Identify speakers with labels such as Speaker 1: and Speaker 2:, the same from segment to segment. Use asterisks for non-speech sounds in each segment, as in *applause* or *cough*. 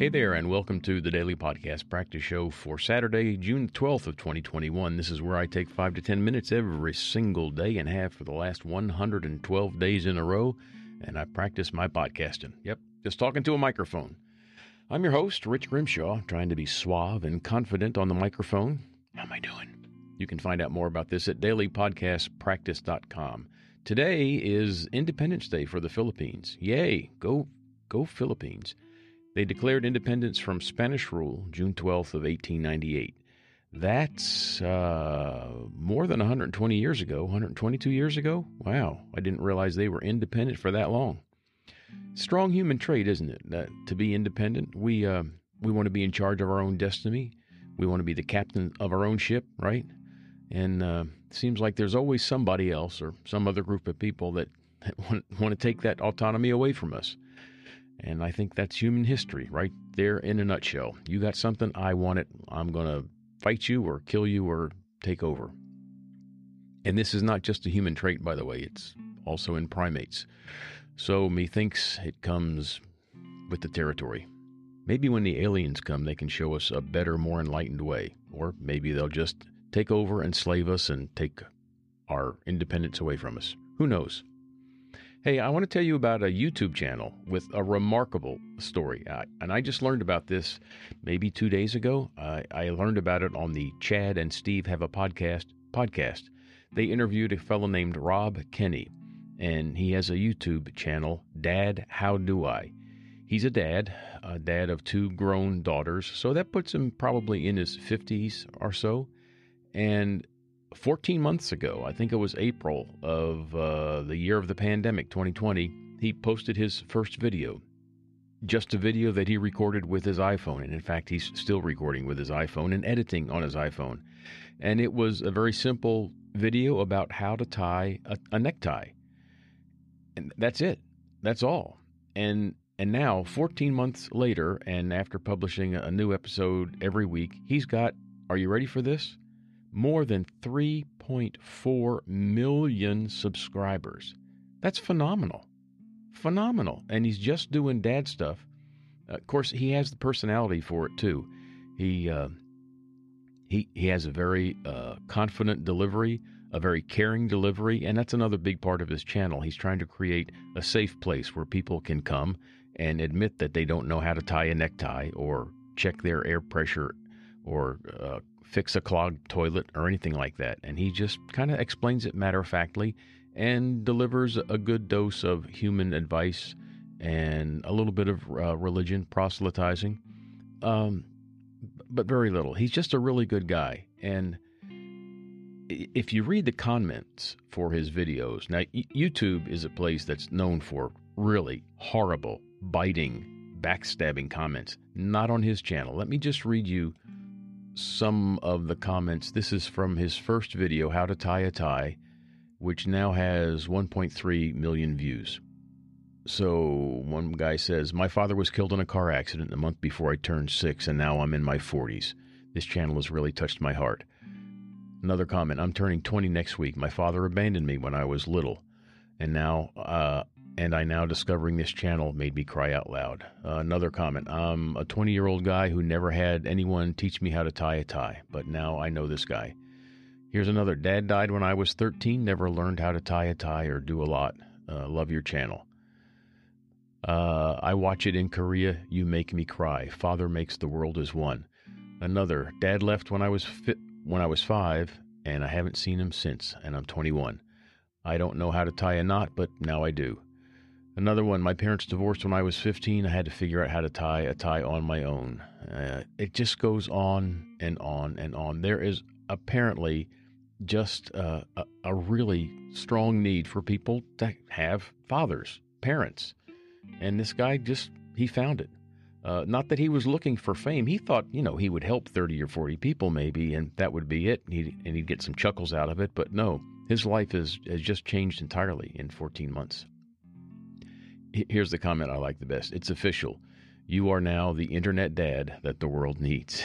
Speaker 1: Hey there, and welcome to the Daily Podcast Practice Show for Saturday, June 12th of 2021. This is where I take five to ten minutes every single day and have for the last 112 days in a row, and I practice my podcasting. Yep, just talking to a microphone. I'm your host, Rich Grimshaw, trying to be suave and confident on the microphone. How am I doing? You can find out more about this at dailypodcastpractice.com. Today is Independence Day for the Philippines. Yay! Go, go Philippines. They declared independence from Spanish rule June 12th of 1898. That's uh, more than 120 years ago, 122 years ago. Wow, I didn't realize they were independent for that long. Strong human trait, isn't it? That to be independent, we uh, we want to be in charge of our own destiny. We want to be the captain of our own ship, right? And uh, seems like there's always somebody else or some other group of people that, that *laughs* want, want to take that autonomy away from us. And I think that's human history right there in a nutshell. You got something, I want it. I'm going to fight you or kill you or take over. And this is not just a human trait, by the way, it's also in primates. So methinks it comes with the territory. Maybe when the aliens come, they can show us a better, more enlightened way. Or maybe they'll just take over, enslave us, and take our independence away from us. Who knows? Hey, I want to tell you about a YouTube channel with a remarkable story. Uh, and I just learned about this maybe two days ago. Uh, I learned about it on the Chad and Steve Have a Podcast podcast. They interviewed a fellow named Rob Kenney, and he has a YouTube channel, Dad How Do I? He's a dad, a dad of two grown daughters, so that puts him probably in his 50s or so. And 14 months ago, I think it was April of uh, the year of the pandemic, 2020, he posted his first video. Just a video that he recorded with his iPhone. And in fact, he's still recording with his iPhone and editing on his iPhone. And it was a very simple video about how to tie a, a necktie. And that's it. That's all. And and now, 14 months later, and after publishing a new episode every week, he's got, are you ready for this? More than 3.4 million subscribers. That's phenomenal. Phenomenal. And he's just doing dad stuff. Uh, of course, he has the personality for it too. He uh, he he has a very uh, confident delivery, a very caring delivery, and that's another big part of his channel. He's trying to create a safe place where people can come and admit that they don't know how to tie a necktie or check their air pressure or uh, fix a clogged toilet or anything like that. And he just kind of explains it matter of factly and delivers a good dose of human advice and a little bit of uh, religion proselytizing, um, but very little. He's just a really good guy. And if you read the comments for his videos, now YouTube is a place that's known for really horrible, biting, backstabbing comments. Not on his channel. Let me just read you some of the comments. This is from his first video, How to Tie a Tie, which now has 1.3 million views. So one guy says, My father was killed in a car accident the month before I turned six, and now I'm in my 40s. This channel has really touched my heart. Another comment I'm turning 20 next week. My father abandoned me when I was little, and now uh, and I now discovering this channel made me cry out loud. Uh, another comment I'm a 20 year old guy who never had anyone teach me how to tie a tie, but now I know this guy. Here's another Dad died when I was 13, never learned how to tie a tie or do a lot. Uh, love your channel. Uh, I watch it in Korea. You make me cry. Father makes the world as one. Another Dad left when I was fi- when I was five, and I haven't seen him since, and I'm 21. I don't know how to tie a knot, but now I do. Another one, my parents divorced when I was 15. I had to figure out how to tie a tie on my own. Uh, it just goes on and on and on. There is apparently just uh, a, a really strong need for people to have fathers, parents. And this guy just, he found it. Uh, not that he was looking for fame. He thought, you know, he would help 30 or 40 people maybe, and that would be it. And he'd, and he'd get some chuckles out of it. But no, his life has, has just changed entirely in 14 months. Here's the comment I like the best. It's official. You are now the internet dad that the world needs.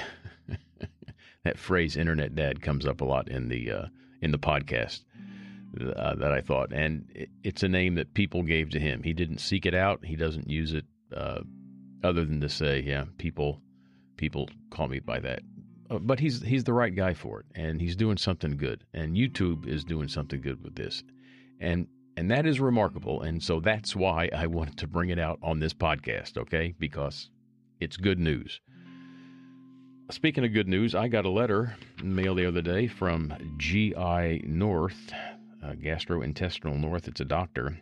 Speaker 1: *laughs* that phrase "internet dad" comes up a lot in the uh, in the podcast uh, that I thought, and it's a name that people gave to him. He didn't seek it out. He doesn't use it uh, other than to say, yeah, people people call me by that. Uh, but he's he's the right guy for it, and he's doing something good. And YouTube is doing something good with this, and and that is remarkable. And so that's why I wanted to bring it out on this podcast, okay? Because it's good news. Speaking of good news, I got a letter mailed the other day from GI North, uh, Gastrointestinal North. It's a doctor.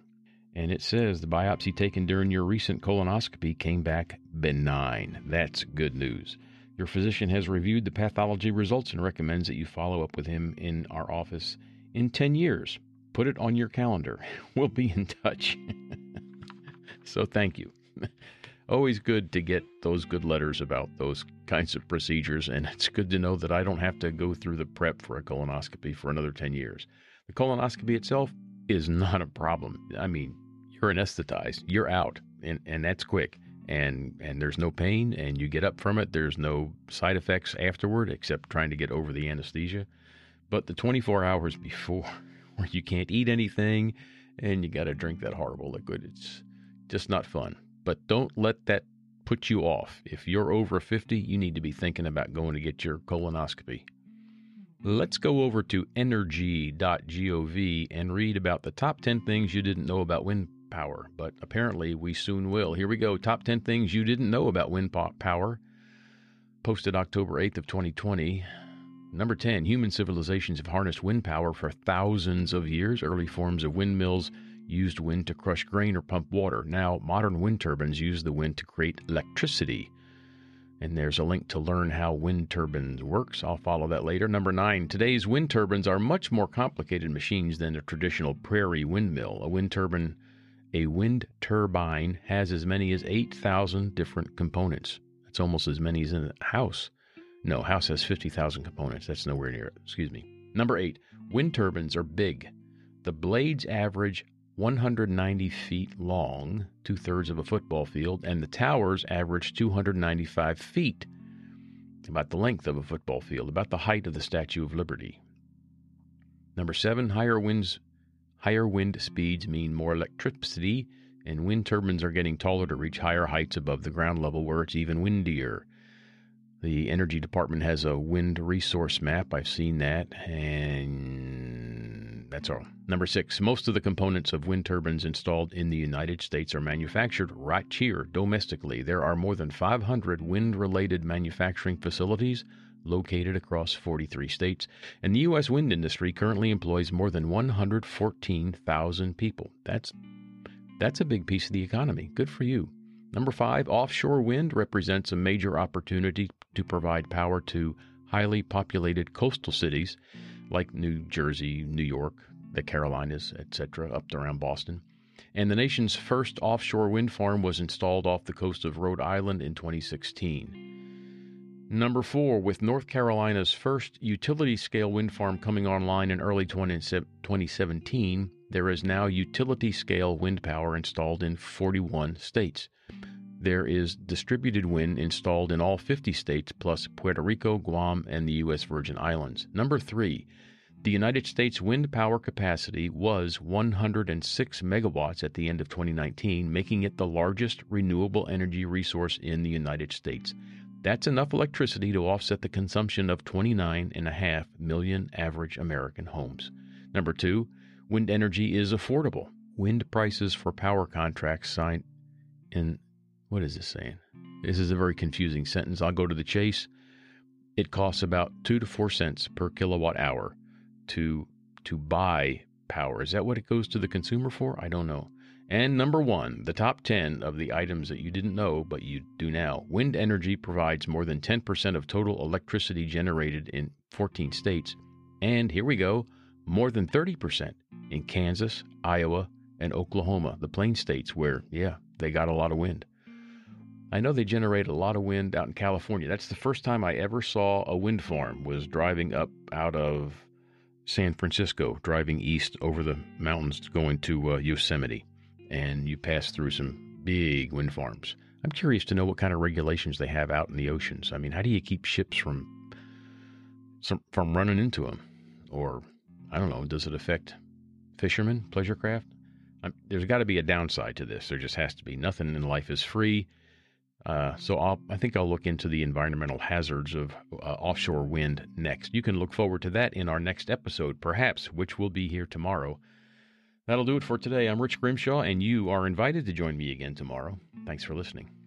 Speaker 1: And it says the biopsy taken during your recent colonoscopy came back benign. That's good news. Your physician has reviewed the pathology results and recommends that you follow up with him in our office in 10 years. Put it on your calendar. *laughs* We'll be in touch. *laughs* so thank you *laughs* always good to get those good letters about those kinds of procedures, and it's good to know that I don't have to go through the prep for a colonoscopy for another 10 years. The colonoscopy itself is not a problem. I mean, you're anesthetized, you're out, and, and that's quick. And and there's no pain, and you get up from it. There's no side effects afterward, except trying to get over the anesthesia. But the 24 hours before, where you can't eat anything, and you got to drink that horrible liquid, it's just not fun. But don't let that put you off. If you're over 50, you need to be thinking about going to get your colonoscopy. Let's go over to energy.gov and read about the top 10 things you didn't know about wind power, but apparently we soon will. Here we go. Top 10 things you didn't know about wind power. Posted October 8th of 2020. Number 10, human civilizations have harnessed wind power for thousands of years. Early forms of windmills used wind to crush grain or pump water. Now, modern wind turbines use the wind to create electricity. And there's a link to learn how wind turbines works. I'll follow that later. Number 9. Today's wind turbines are much more complicated machines than a traditional prairie windmill. A wind turbine a wind turbine has as many as 8,000 different components. That's almost as many as in a house. No, house has 50,000 components. That's nowhere near it. Excuse me. Number 8. Wind turbines are big. The blades average 190 feet long, two thirds of a football field, and the towers average 295 feet, about the length of a football field, about the height of the Statue of Liberty. Number seven, higher winds, higher wind speeds mean more electricity, and wind turbines are getting taller to reach higher heights above the ground level where it's even windier. The Energy Department has a wind resource map. I've seen that, and that's all. Number six, most of the components of wind turbines installed in the United States are manufactured right here domestically. There are more than 500 wind related manufacturing facilities located across 43 states, and the U.S. wind industry currently employs more than 114,000 people. That's that's a big piece of the economy. Good for you. Number five, offshore wind represents a major opportunity to provide power to highly populated coastal cities like New Jersey, New York, the Carolinas, etc., up around Boston. And the nation's first offshore wind farm was installed off the coast of Rhode Island in 2016. Number four, with North Carolina's first utility scale wind farm coming online in early 2017, there is now utility scale wind power installed in 41 states. There is distributed wind installed in all 50 states, plus Puerto Rico, Guam, and the U.S. Virgin Islands. Number three, the United States wind power capacity was 106 megawatts at the end of 2019, making it the largest renewable energy resource in the United States. That's enough electricity to offset the consumption of 29.5 million average American homes. Number two, wind energy is affordable. Wind prices for power contracts signed in what is this saying? This is a very confusing sentence. I'll go to the chase. It costs about two to four cents per kilowatt hour to to buy power. Is that what it goes to the consumer for? I don't know. And number one, the top 10 of the items that you didn't know but you do now. Wind energy provides more than 10% of total electricity generated in 14 states. And here we go, more than 30% in Kansas, Iowa, and Oklahoma, the plain states where, yeah, they got a lot of wind. I know they generate a lot of wind out in California. That's the first time I ever saw a wind farm was driving up out of San Francisco, driving east over the mountains going to uh, Yosemite, and you pass through some big wind farms. I'm curious to know what kind of regulations they have out in the oceans. I mean, how do you keep ships from from running into them? Or I don't know, does it affect fishermen, pleasure craft? I'm, there's got to be a downside to this. There just has to be. Nothing in life is free. Uh, so I'll, I think I'll look into the environmental hazards of uh, offshore wind next. You can look forward to that in our next episode, perhaps, which will be here tomorrow. That'll do it for today. I'm Rich Grimshaw, and you are invited to join me again tomorrow. Thanks for listening.